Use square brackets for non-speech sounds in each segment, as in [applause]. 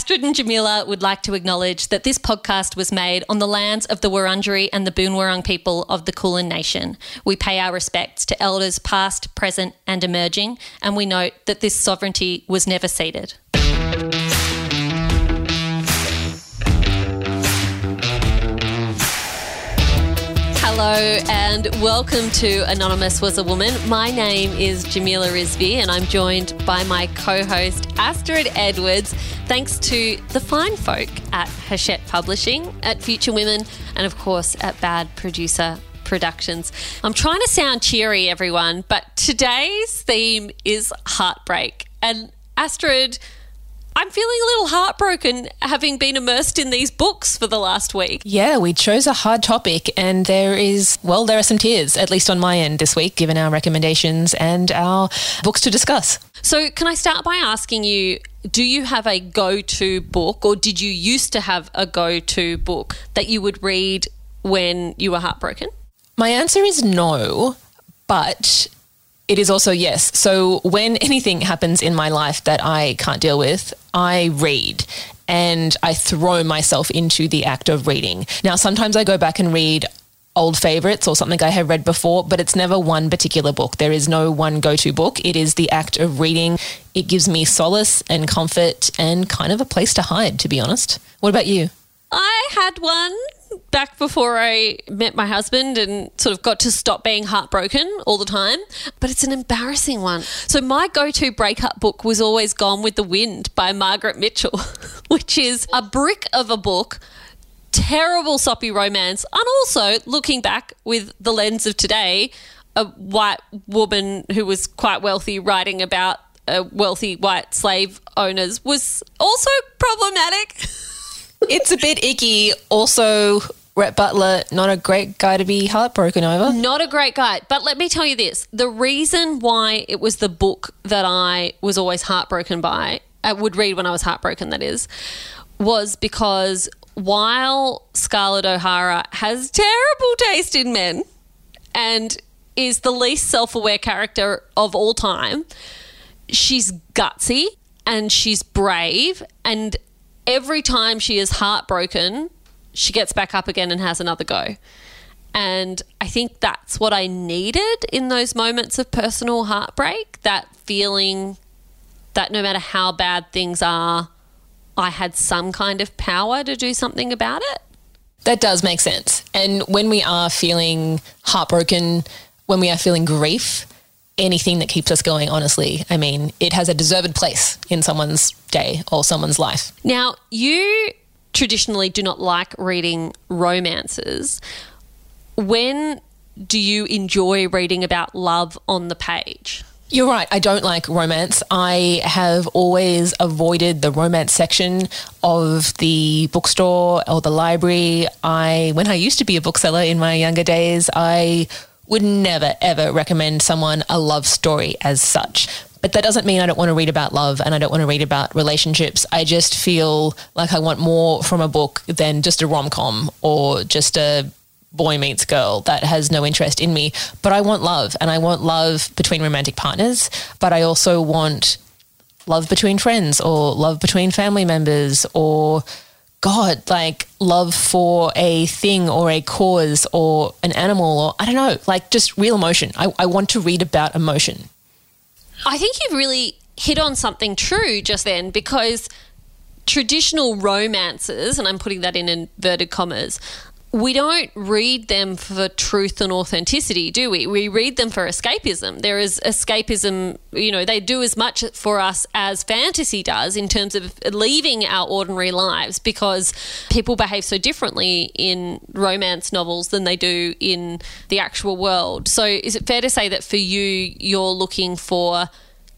Astrid and Jamila would like to acknowledge that this podcast was made on the lands of the Wurundjeri and the Boonwurrung people of the Kulin Nation. We pay our respects to elders past, present, and emerging, and we note that this sovereignty was never ceded. Hello and welcome to Anonymous Was a Woman. My name is Jamila Rizvi and I'm joined by my co host Astrid Edwards. Thanks to the fine folk at Hachette Publishing, at Future Women, and of course at Bad Producer Productions. I'm trying to sound cheery, everyone, but today's theme is heartbreak. And Astrid, I'm feeling a little heartbroken having been immersed in these books for the last week. Yeah, we chose a hard topic, and there is, well, there are some tears, at least on my end this week, given our recommendations and our books to discuss. So, can I start by asking you do you have a go to book, or did you used to have a go to book that you would read when you were heartbroken? My answer is no, but it is also yes. So when anything happens in my life that I can't deal with, I read and I throw myself into the act of reading. Now, sometimes I go back and read old favorites or something I have read before, but it's never one particular book. There is no one go to book. It is the act of reading. It gives me solace and comfort and kind of a place to hide, to be honest. What about you? I had one back before I met my husband and sort of got to stop being heartbroken all the time, but it's an embarrassing one. So, my go to breakup book was always Gone with the Wind by Margaret Mitchell, [laughs] which is a brick of a book. Terrible soppy romance, and also looking back with the lens of today, a white woman who was quite wealthy writing about uh, wealthy white slave owners was also problematic. [laughs] it's a bit icky. Also, Rhett Butler, not a great guy to be heartbroken over. Not a great guy. But let me tell you this the reason why it was the book that I was always heartbroken by, I would read when I was heartbroken, that is, was because while Scarlett O'Hara has terrible taste in men and is the least self aware character of all time, she's gutsy and she's brave and every time she is heartbroken, she gets back up again and has another go. And I think that's what I needed in those moments of personal heartbreak that feeling that no matter how bad things are, I had some kind of power to do something about it. That does make sense. And when we are feeling heartbroken, when we are feeling grief, anything that keeps us going, honestly, I mean, it has a deserved place in someone's day or someone's life. Now, you traditionally do not like reading romances. When do you enjoy reading about love on the page? You're right. I don't like romance. I have always avoided the romance section of the bookstore or the library. I, when I used to be a bookseller in my younger days, I would never ever recommend someone a love story as such. But that doesn't mean I don't want to read about love and I don't want to read about relationships. I just feel like I want more from a book than just a rom com or just a boy meets girl that has no interest in me. But I want love and I want love between romantic partners, but I also want love between friends or love between family members or God, like love for a thing or a cause or an animal or I don't know, like just real emotion. I, I want to read about emotion. I think you've really hit on something true just then because traditional romances, and I'm putting that in inverted commas, we don't read them for truth and authenticity, do we? We read them for escapism. There is escapism, you know, they do as much for us as fantasy does in terms of leaving our ordinary lives because people behave so differently in romance novels than they do in the actual world. So, is it fair to say that for you, you're looking for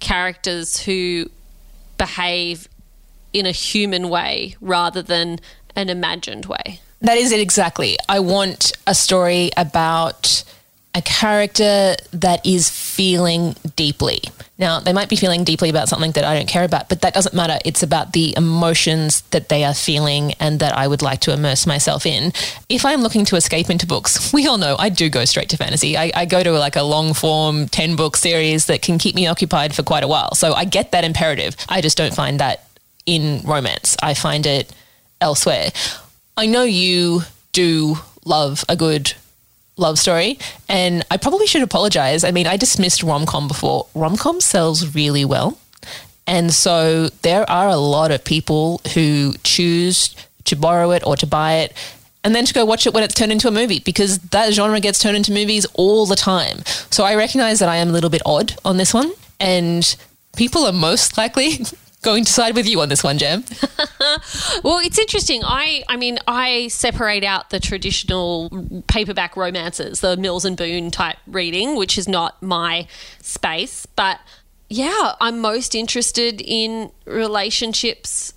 characters who behave in a human way rather than an imagined way? That is it exactly. I want a story about a character that is feeling deeply. Now, they might be feeling deeply about something that I don't care about, but that doesn't matter. It's about the emotions that they are feeling and that I would like to immerse myself in. If I'm looking to escape into books, [laughs] we all know I do go straight to fantasy. I, I go to like a long form 10 book series that can keep me occupied for quite a while. So I get that imperative. I just don't find that in romance. I find it elsewhere. I know you do love a good love story, and I probably should apologize. I mean, I dismissed rom com before. Rom com sells really well. And so there are a lot of people who choose to borrow it or to buy it and then to go watch it when it's turned into a movie because that genre gets turned into movies all the time. So I recognize that I am a little bit odd on this one, and people are most likely [laughs] going to side with you on this one, Jam. [laughs] well, it's interesting. I, I mean, I separate out the traditional paperback romances, the Mills and Boon type reading, which is not my space. But yeah, I'm most interested in relationships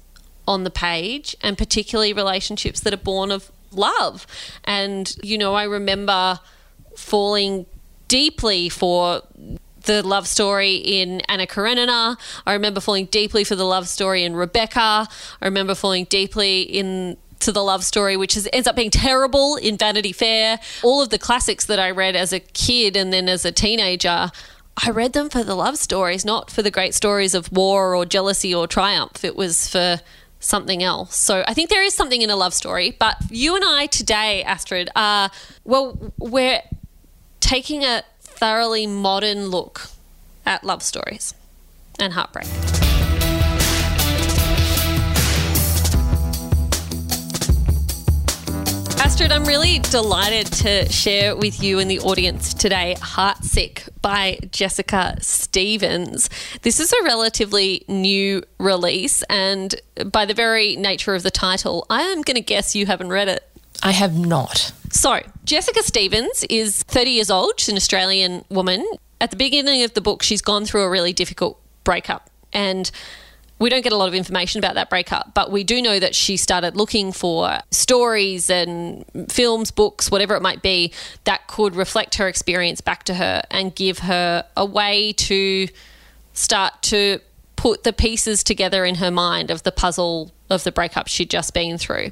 on the page and particularly relationships that are born of love. And, you know, I remember falling deeply for the love story in Anna Karenina. I remember falling deeply for the love story in Rebecca. I remember falling deeply in to the love story, which is, ends up being terrible in Vanity Fair. All of the classics that I read as a kid and then as a teenager, I read them for the love stories, not for the great stories of war or jealousy or triumph. It was for something else. So I think there is something in a love story. But you and I today, Astrid, are, well, we're taking a thoroughly modern look at love stories and heartbreak. Astrid, I'm really delighted to share with you and the audience today Heartsick by Jessica Stephens. This is a relatively new release, and by the very nature of the title, I am going to guess you haven't read it. I have not. So, Jessica Stephens is 30 years old. She's an Australian woman. At the beginning of the book, she's gone through a really difficult breakup. And we don't get a lot of information about that breakup, but we do know that she started looking for stories and films, books, whatever it might be, that could reflect her experience back to her and give her a way to start to put the pieces together in her mind of the puzzle of the breakup she'd just been through.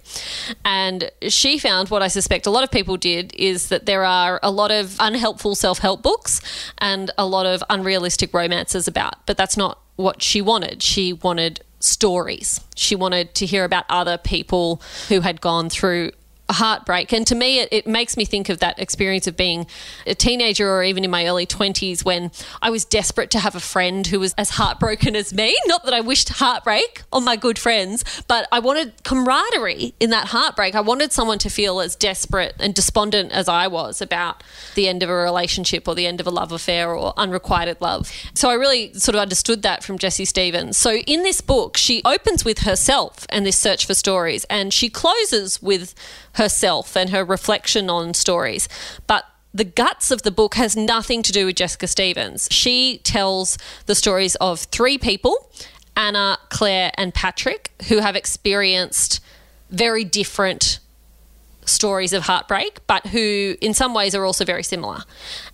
And she found what I suspect a lot of people did is that there are a lot of unhelpful self help books and a lot of unrealistic romances about, but that's not what she wanted. She wanted stories. She wanted to hear about other people who had gone through heartbreak. And to me, it, it, makes me think of that experience of being a teenager or even in my early 20s when I was desperate to have a friend who was as heartbroken as me. Not that I wished heartbreak on my good friends, but I wanted camaraderie in that heartbreak. I wanted someone to feel as desperate and despondent as I was about the end of a relationship or the end of a love affair or unrequited love. So I really sort of understood that from Jessie Stephens. So in this book, she opens with herself and this search for stories, and she closes with herself and her reflection on stories. But the guts of the book has nothing to do with Jessica Stephens. She tells the stories of three people Anna, Claire, and Patrick who have experienced very different stories of heartbreak, but who in some ways are also very similar.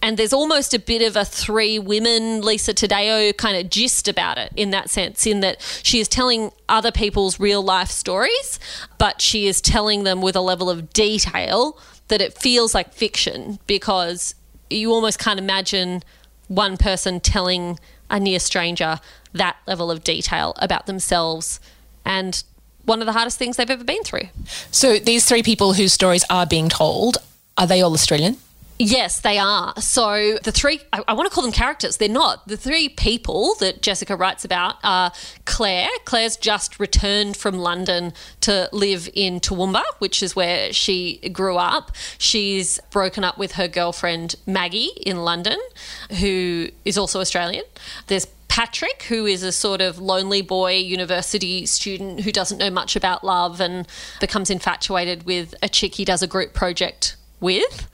And there's almost a bit of a three women Lisa Taddeo kind of gist about it in that sense, in that she is telling other people's real life stories, but she is telling them with a level of detail that it feels like fiction because you almost can't imagine one person telling a near stranger that level of detail about themselves and one of the hardest things they've ever been through. So these three people whose stories are being told, are they all Australian? Yes, they are. So the three, I, I, want to call them characters. They're not. The three people that Jessica writes about are Claire. Claire's just returned from London to live in Toowoomba, which is where she grew up. She's broken up with her girlfriend Maggie in London, who is also Australian. There's Patrick, who is a sort of lonely boy university student who doesn't know much about love and becomes infatuated with a chick he does a group project with.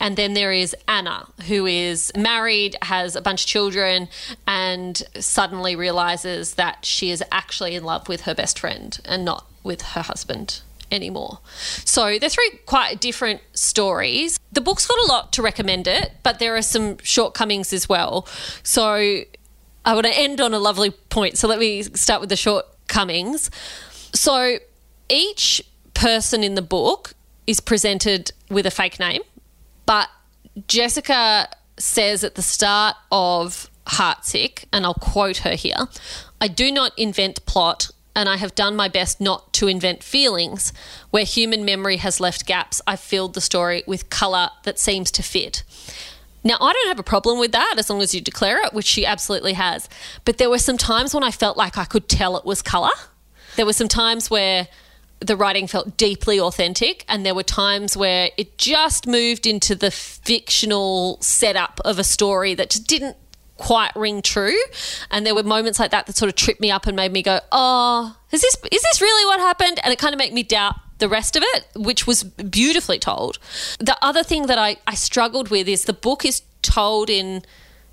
And then there is Anna, who is married, has a bunch of children, and suddenly realizes that she is actually in love with her best friend and not with her husband anymore. So they're three quite different stories. The book's got a lot to recommend it, but there are some shortcomings as well. So I want to end on a lovely point. So let me start with the shortcomings. So each person in the book is presented with a fake name, but Jessica says at the start of Heartsick, and I'll quote her here I do not invent plot and I have done my best not to invent feelings. Where human memory has left gaps, I've filled the story with colour that seems to fit. Now, I don't have a problem with that as long as you declare it, which she absolutely has. But there were some times when I felt like I could tell it was colour. There were some times where the writing felt deeply authentic, and there were times where it just moved into the fictional setup of a story that just didn't quite ring true. And there were moments like that that sort of tripped me up and made me go, "Oh, is this is this really what happened?" And it kind of made me doubt the rest of it, which was beautifully told. The other thing that I, I struggled with is the book is told in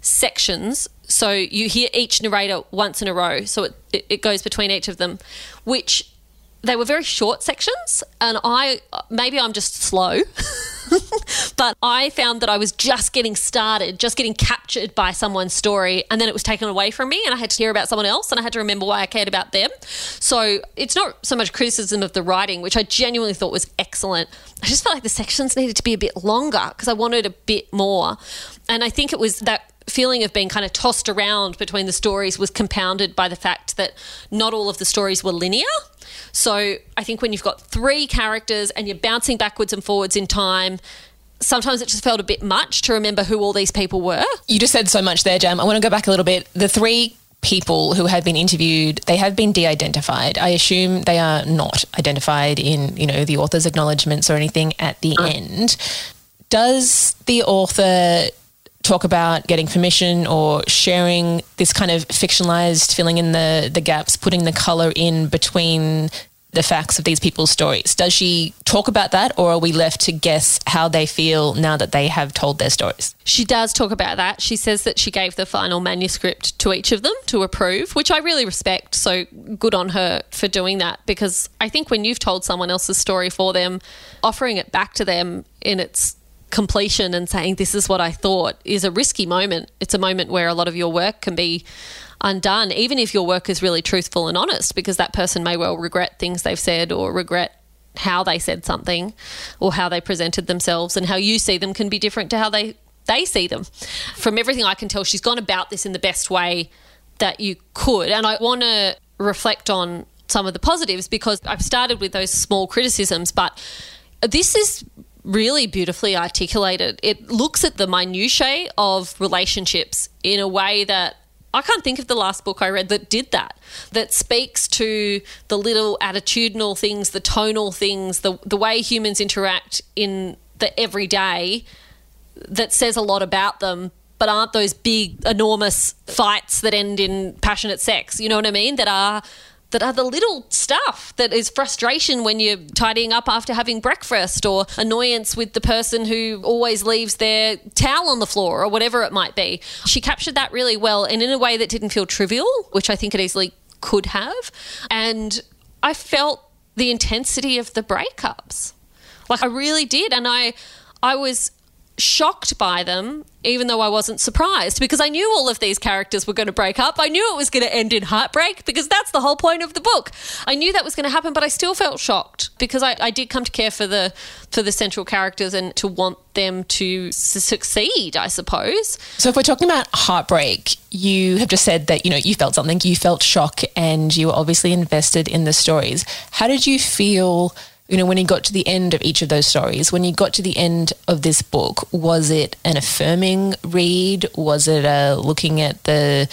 sections. So you hear each narrator once in a row. So it, it, goes between each of them, which they were very short sections. And I, maybe I'm just slow. [laughs] but I found that I was just getting started, just getting captured by someone's story, and then it was taken away from me, and I had to hear about someone else, and I had to remember why I cared about them. So it's not so much criticism of the writing, which I genuinely thought was excellent. I just felt like the sections needed to be a bit longer because I wanted a bit more. And I think it was that feeling of being kind of tossed around between the stories was compounded by the fact that not all of the stories were linear. So I think when you've got three characters and you're bouncing backwards and forwards in time, sometimes it just felt a bit much to remember who all these people were. You just said so much there, Jam. I want to go back a little bit. The three people who have been interviewed, they have been de-identified. I assume they are not identified in, you know, the author's acknowledgements or anything at the mm. end. Does the author talk about getting permission or sharing this kind of fictionalized filling in the the gaps putting the color in between the facts of these people's stories. Does she talk about that or are we left to guess how they feel now that they have told their stories? She does talk about that. She says that she gave the final manuscript to each of them to approve which i really respect so good on her for doing that because i think when you've told someone else's story for them offering it back to them in its completion and saying this is what I thought is a risky moment. It's a moment where a lot of your work can be undone, even if your work is really truthful and honest, because that person may well regret things they've said or regret how they said something or how they presented themselves and how you see them can be different to how they they see them. From everything I can tell, she's gone about this in the best way that you could. And I want to reflect on some of the positives because I've started with those small criticisms, but this is really beautifully articulated. It looks at the minutiae of relationships in a way that I can't think of the last book I read that did that, that speaks to the little attitudinal things, the tonal things, the, the way humans interact in the everyday that says a lot about them, but aren't those big, enormous fights that end in passionate sex. You know what I mean? That are that are the little stuff that is frustration when you're tidying up after having breakfast or annoyance with the person who always leaves their towel on the floor or whatever it might be. She captured that really well and in a way that didn't feel trivial, which I think it easily could have. And I felt the intensity of the breakups. Like I really did and I I was shocked by them, even though I wasn't surprised because I knew all of these characters were going to break up. I knew it was going to end in heartbreak because that's the whole point of the book. I knew that was going to happen, but I still felt shocked because I, I did come to care for the for the central characters and to want them to succeed, I suppose. So if we're talking about heartbreak, you have just said that you know you felt something, you felt shock, and you were obviously invested in the stories. How did you feel? You know, when you got to the end of each of those stories, when you got to the end of this book, was it an affirming read? Was it a looking at the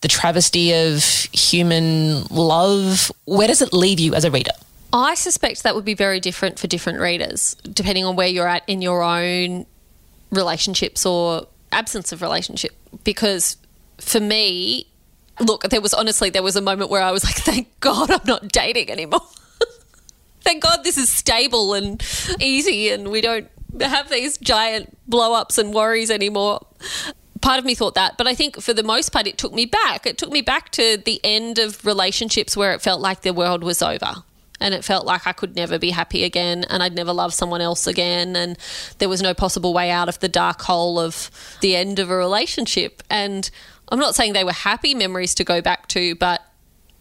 the travesty of human love? Where does it leave you as a reader? I suspect that would be very different for different readers, depending on where you're at in your own relationships or absence of relationship. Because for me, look, there was honestly there was a moment where I was like, thank God I'm not dating anymore [laughs] thank God this is stable and easy and we don't have these giant blow ups and worries anymore. Part of me thought that, but I think for the most part, it took me back. It took me back to the end of relationships where it felt like the world was over and it felt like I could never be happy again and I'd never love someone else again and there was no possible way out of the dark hole of the end of a relationship and I'm not saying they were happy memories to go back to but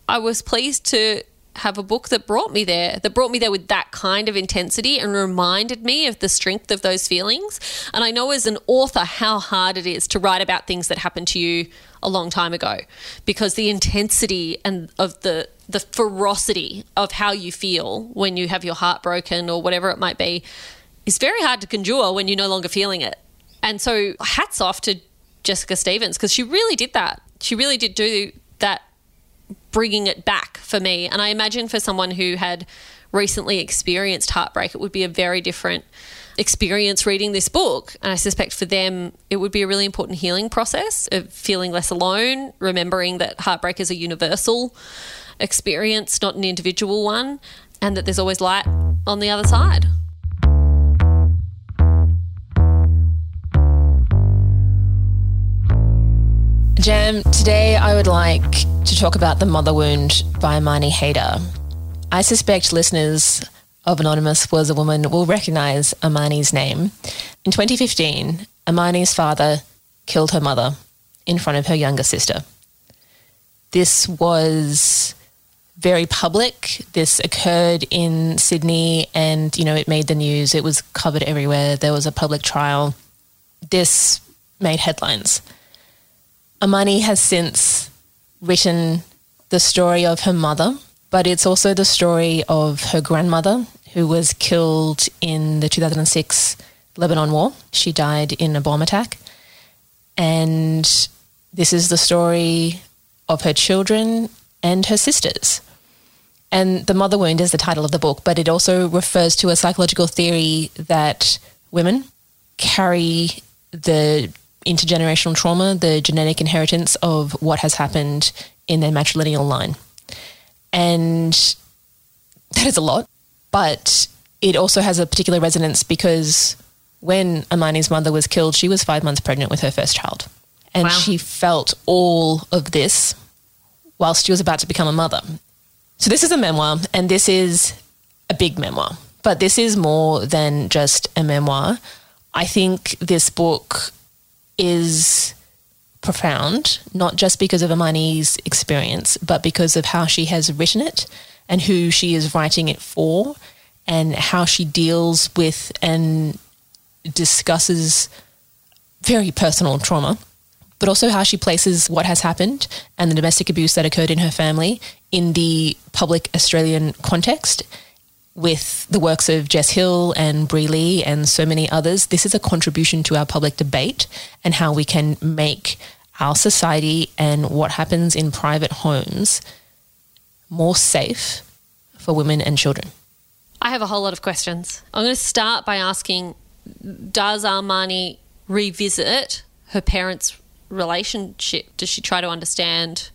I was pleased to have a book that brought me there, that brought me there with that kind of intensity and reminded me of the strength of those feelings. And I know as an author how hard it is to write about things that happened to you a long time ago because the intensity and of the the ferocity of how you feel when you have your heart broken or whatever it might be is very hard to conjure when you're no longer feeling it. And so hats off to Jessica Stephens because she really did that. She really did do that bringing it back for me. And I imagine for someone who had recently experienced heartbreak, it would be a very different experience reading this book. And I suspect for them, it would be a really important healing process of feeling less alone, remembering that heartbreak is a universal experience, not an individual one, and that there's always light on the other side. Jam, today I would like to talk about The Mother Wound by Amani Haydar. I suspect listeners of Anonymous was a woman will recognize Amani's name. In 2015, Amani's father killed her mother in front of her younger sister. This was very public. This occurred in Sydney and, you know, it made the news. It was covered everywhere. There was a public trial. This made headlines. Amani has since written the story of her mother, but it's also the story of her grandmother, who was killed in the 2006 Lebanon War. She died in a bomb attack. And this is the story of her children and her sisters. And The Mother Wound is the title of the book, but it also refers to a psychological theory that women carry the intergenerational trauma, the genetic inheritance of what has happened in their matrilineal line. And that is a lot, but it also has a particular resonance because when Amani's mother was killed, she was five months pregnant with her first child. And wow. she felt all of this whilst she was about to become a mother. So, this is a memoir, and this is a big memoir, but this is more than just a memoir. I think this book is profound, not just because of Amani's experience, but because of how she has written it and who she is writing it for and how she deals with and discusses very personal trauma, but also how she places what has happened and the domestic abuse that occurred in her family in the public Australian context with the works of Jess Hill and Bri Lee and so many others, this is a contribution to our public debate and how we can make our society and what happens in private homes more safe for women and children. I have a whole lot of questions. I'm going to start by asking Does Amani revisit her parents' relationship? Does she try to understand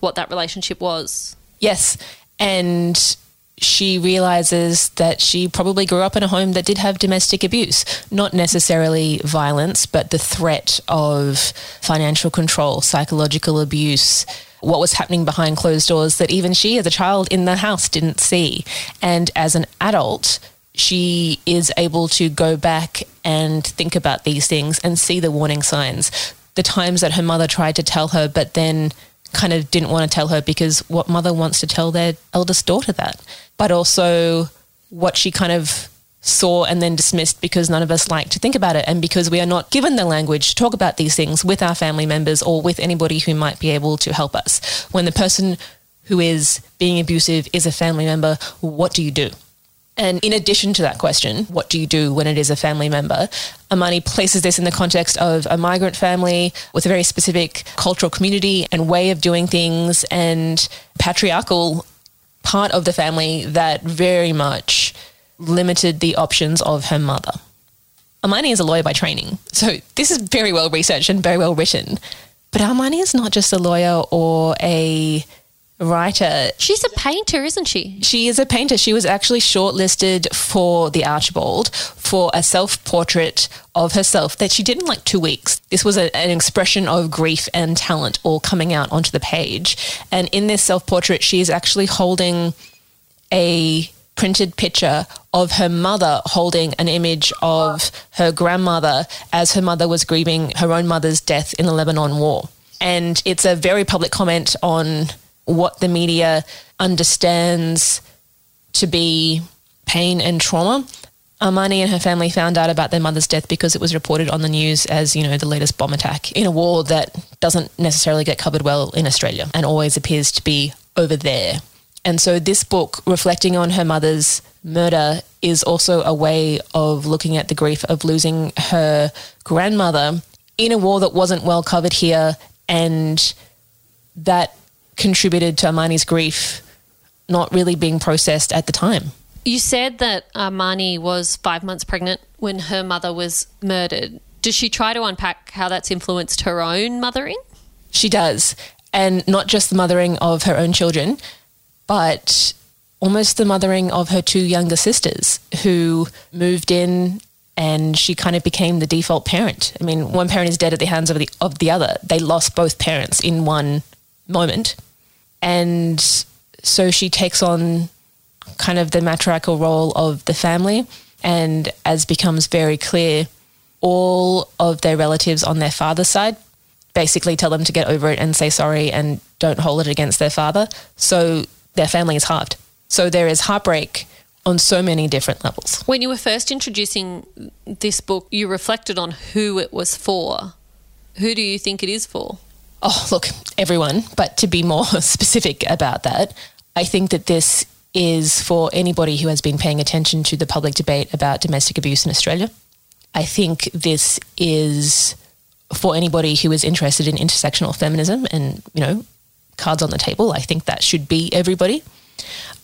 what that relationship was? Yes. And she realizes that she probably grew up in a home that did have domestic abuse, not necessarily violence, but the threat of financial control, psychological abuse, what was happening behind closed doors that even she as a child in the house didn't see. And as an adult, she is able to go back and think about these things and see the warning signs. The times that her mother tried to tell her, but then kind of didn't want to tell her because what mother wants to tell their eldest daughter that? But also what she kind of saw and then dismissed because none of us like to think about it and because we are not given the language to talk about these things with our family members or with anybody who might be able to help us. When the person who is being abusive is a family member, what do you do? And in addition to that question, what do you do when it is a family member? Amani places this in the context of a migrant family with a very specific cultural community and way of doing things and patriarchal part of the family that very much limited the options of her mother. Amani is a lawyer by training, so this is very well researched and very well written. But Amani is not just a lawyer or a writer. She's a painter, isn't she? She is a painter. She was actually shortlisted for the Archibald for a self portrait of herself that she did in like two weeks. This was a, an expression of grief and talent all coming out onto the page. And in this self portrait, she is actually holding a printed picture of her mother holding an image of her grandmother as her mother was grieving her own mother's death in the Lebanon War. And it's a very public comment on what the media understands to be pain and trauma. Amani and her family found out about their mother's death because it was reported on the news as, you know, the latest bomb attack in a war that doesn't necessarily get covered well in Australia and always appears to be over there. And so this book, reflecting on her mother's murder, is also a way of looking at the grief of losing her grandmother in a war that wasn't well covered here and that contributed to Amani's grief not really being processed at the time. You said that Amani was five months pregnant when her mother was murdered. Does she try to unpack how that's influenced her own mothering? She does. And not just the mothering of her own children, but almost the mothering of her two younger sisters who moved in and she kind of became the default parent. I mean, one parent is dead at the hands of the of the other. They lost both parents in one moment. And so she takes on kind of the matriarchal role of the family. And as becomes very clear, all of their relatives on their father's side basically tell them to get over it and say sorry and don't hold it against their father. So their family is halved. So there is heartbreak on so many different levels. When you were first introducing this book, you reflected on who it was for. Who do you think it is for? Oh, look, everyone. But to be more [laughs] specific about that, I think that this is for anybody who has been paying attention to the public debate about domestic abuse in Australia. I think this is for anybody who is interested in intersectional feminism and, you know, cards on the table. I think that should be everybody.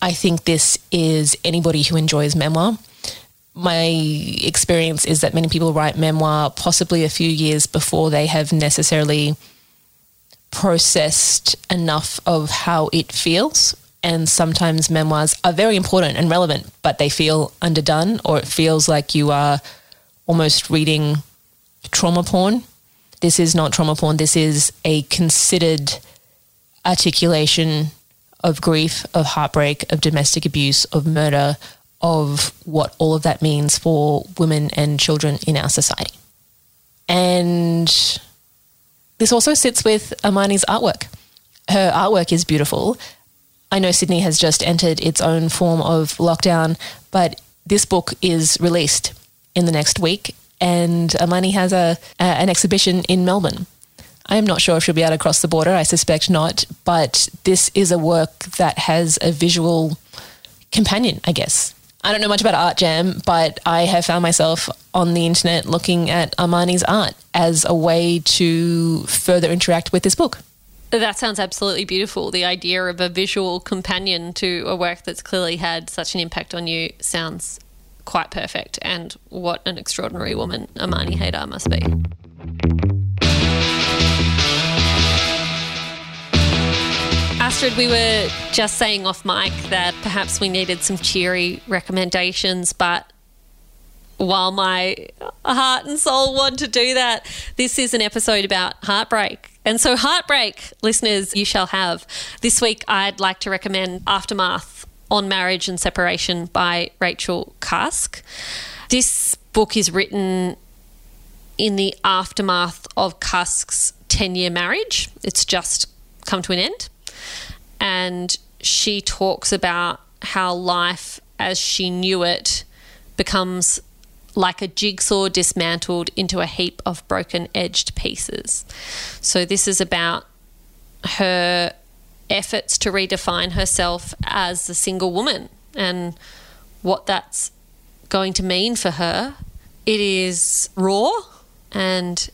I think this is anybody who enjoys memoir. My experience is that many people write memoir possibly a few years before they have necessarily processed enough of how it feels and sometimes memoirs are very important and relevant, but they feel underdone, or it feels like you are almost reading trauma porn. This is not trauma porn. This is a considered articulation of grief, of heartbreak, of domestic abuse, of murder, of what all of that means for women and children in our society. And this also sits with Amani's artwork. Her artwork is beautiful I know Sydney has just entered its own form of lockdown, but this book is released in the next week, and Amani has a, a an exhibition in Melbourne. I am not sure if she'll be able to cross the border. I suspect not, but this is a work that has a visual companion, I guess. I don't know much about Art Jam, but I have found myself on the internet looking at Amani's art as a way to further interact with this book. That sounds absolutely beautiful. The idea of a visual companion to a work that's clearly had such an impact on you sounds quite perfect. And what an extraordinary woman Amani Haydar must be. Astrid, we were just saying off mic that perhaps we needed some cheery recommendations, but while my heart and soul want to do that, this is an episode about heartbreak. And so, heartbreak, listeners, you shall have. This week, I'd like to recommend Aftermath on Marriage and Separation by Rachel Cusk. This book is written in the aftermath of Cusk's 10 year marriage. It's just come to an end. And she talks about how life as she knew it becomes like a jigsaw dismantled into a heap of broken edged pieces. So, this is about her efforts to redefine herself as a single woman and what that's going to mean for her. It is raw and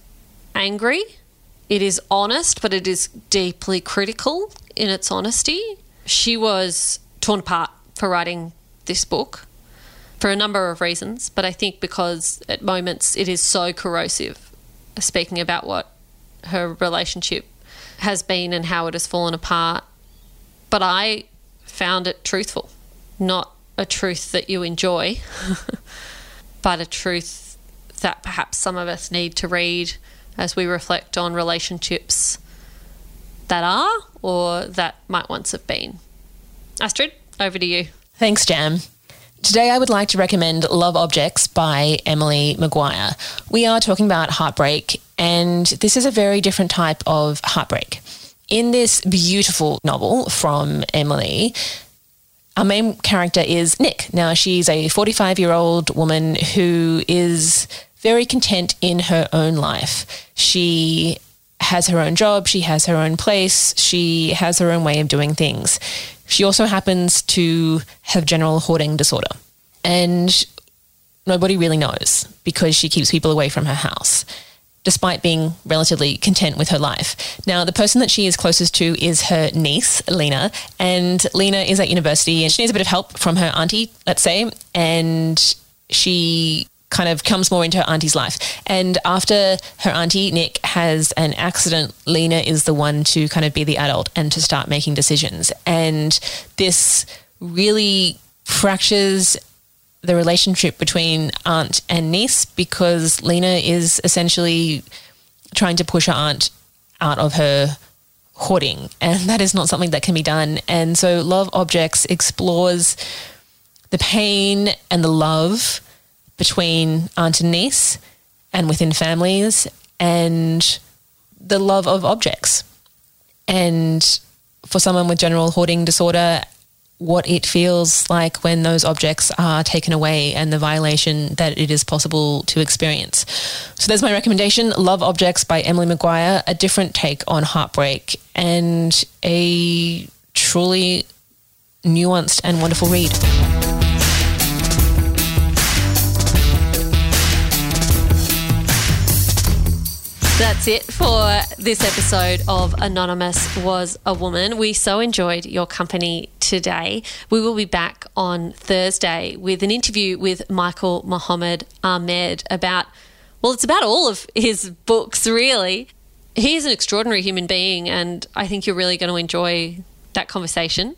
angry. It is honest, but it is deeply critical in its honesty. She was torn apart for writing this book for a number of reasons, but I think because at moments it is so corrosive, speaking about what her relationship has been and how it has fallen apart. But I found it truthful, not a truth that you enjoy, [laughs] but a truth that perhaps some of us need to read as we reflect on relationships that are or that might once have been. Astrid, over to you. Thanks, Jam. Today, I would like to recommend Love Objects by Emily Maguire. We are talking about heartbreak, and this is a very different type of heartbreak. in this beautiful novel from Emily, our main character is Nick. Now, she's a 45 year old woman who is very content in her own life. She has her own job, she has her own place, she has her own way of doing things. She also happens to have general hoarding disorder. And nobody really knows because she keeps people away from her house despite being relatively content with her life. Now, the person that she is closest to is her niece, Lena, and Lena is at university and she needs a bit of help from her auntie, let's say, and she kind of comes more into her auntie's life. And after her auntie, Nick, has an accident, Lena is the one to kind of be the adult and to start making decisions. And this really fractures the relationship between aunt and niece because Lena is essentially trying to push her aunt out of her hoarding, and that is not something that can be done. And so, Love Objects explores the pain and the love between aunt and niece, and within families, and the love of objects. And for someone with general hoarding disorder what it feels like when those objects are taken away and the violation that it is possible to experience. So there's my recommendation Love Objects by Emily Maguire, a different take on heartbreak and a truly nuanced and wonderful read. That's it for this episode of Anonymous Was a Woman. We so enjoyed your company today. We will be back on Thursday with an interview with Michael Mohammed Ahmad about, well, it's about all of his books, really. He is an extraordinary human being, and I think you're really going to enjoy that conversation.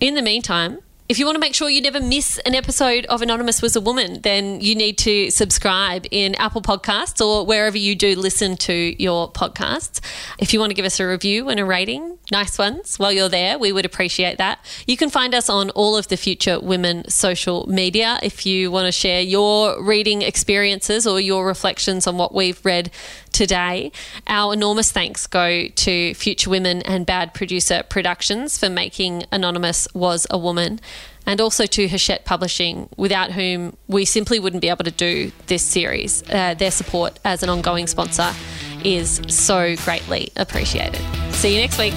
In the meantime, if you want to make sure you never miss an episode of Anonymous Was a Woman, then you need to subscribe in Apple Podcasts or wherever you do listen to your podcasts. If you want to give us a review and a rating, nice ones, while you're there, we would appreciate that. You can find us on all of the Future Women social media if you want to share your reading experiences or your reflections on what we've read today. Our enormous thanks go to Future Women and Bad Producer Productions for making Anonymous Was a Woman and also to Hachette Publishing, without whom we simply wouldn't be able to do this series. Uh, their support as an ongoing sponsor is so greatly appreciated. See you next week.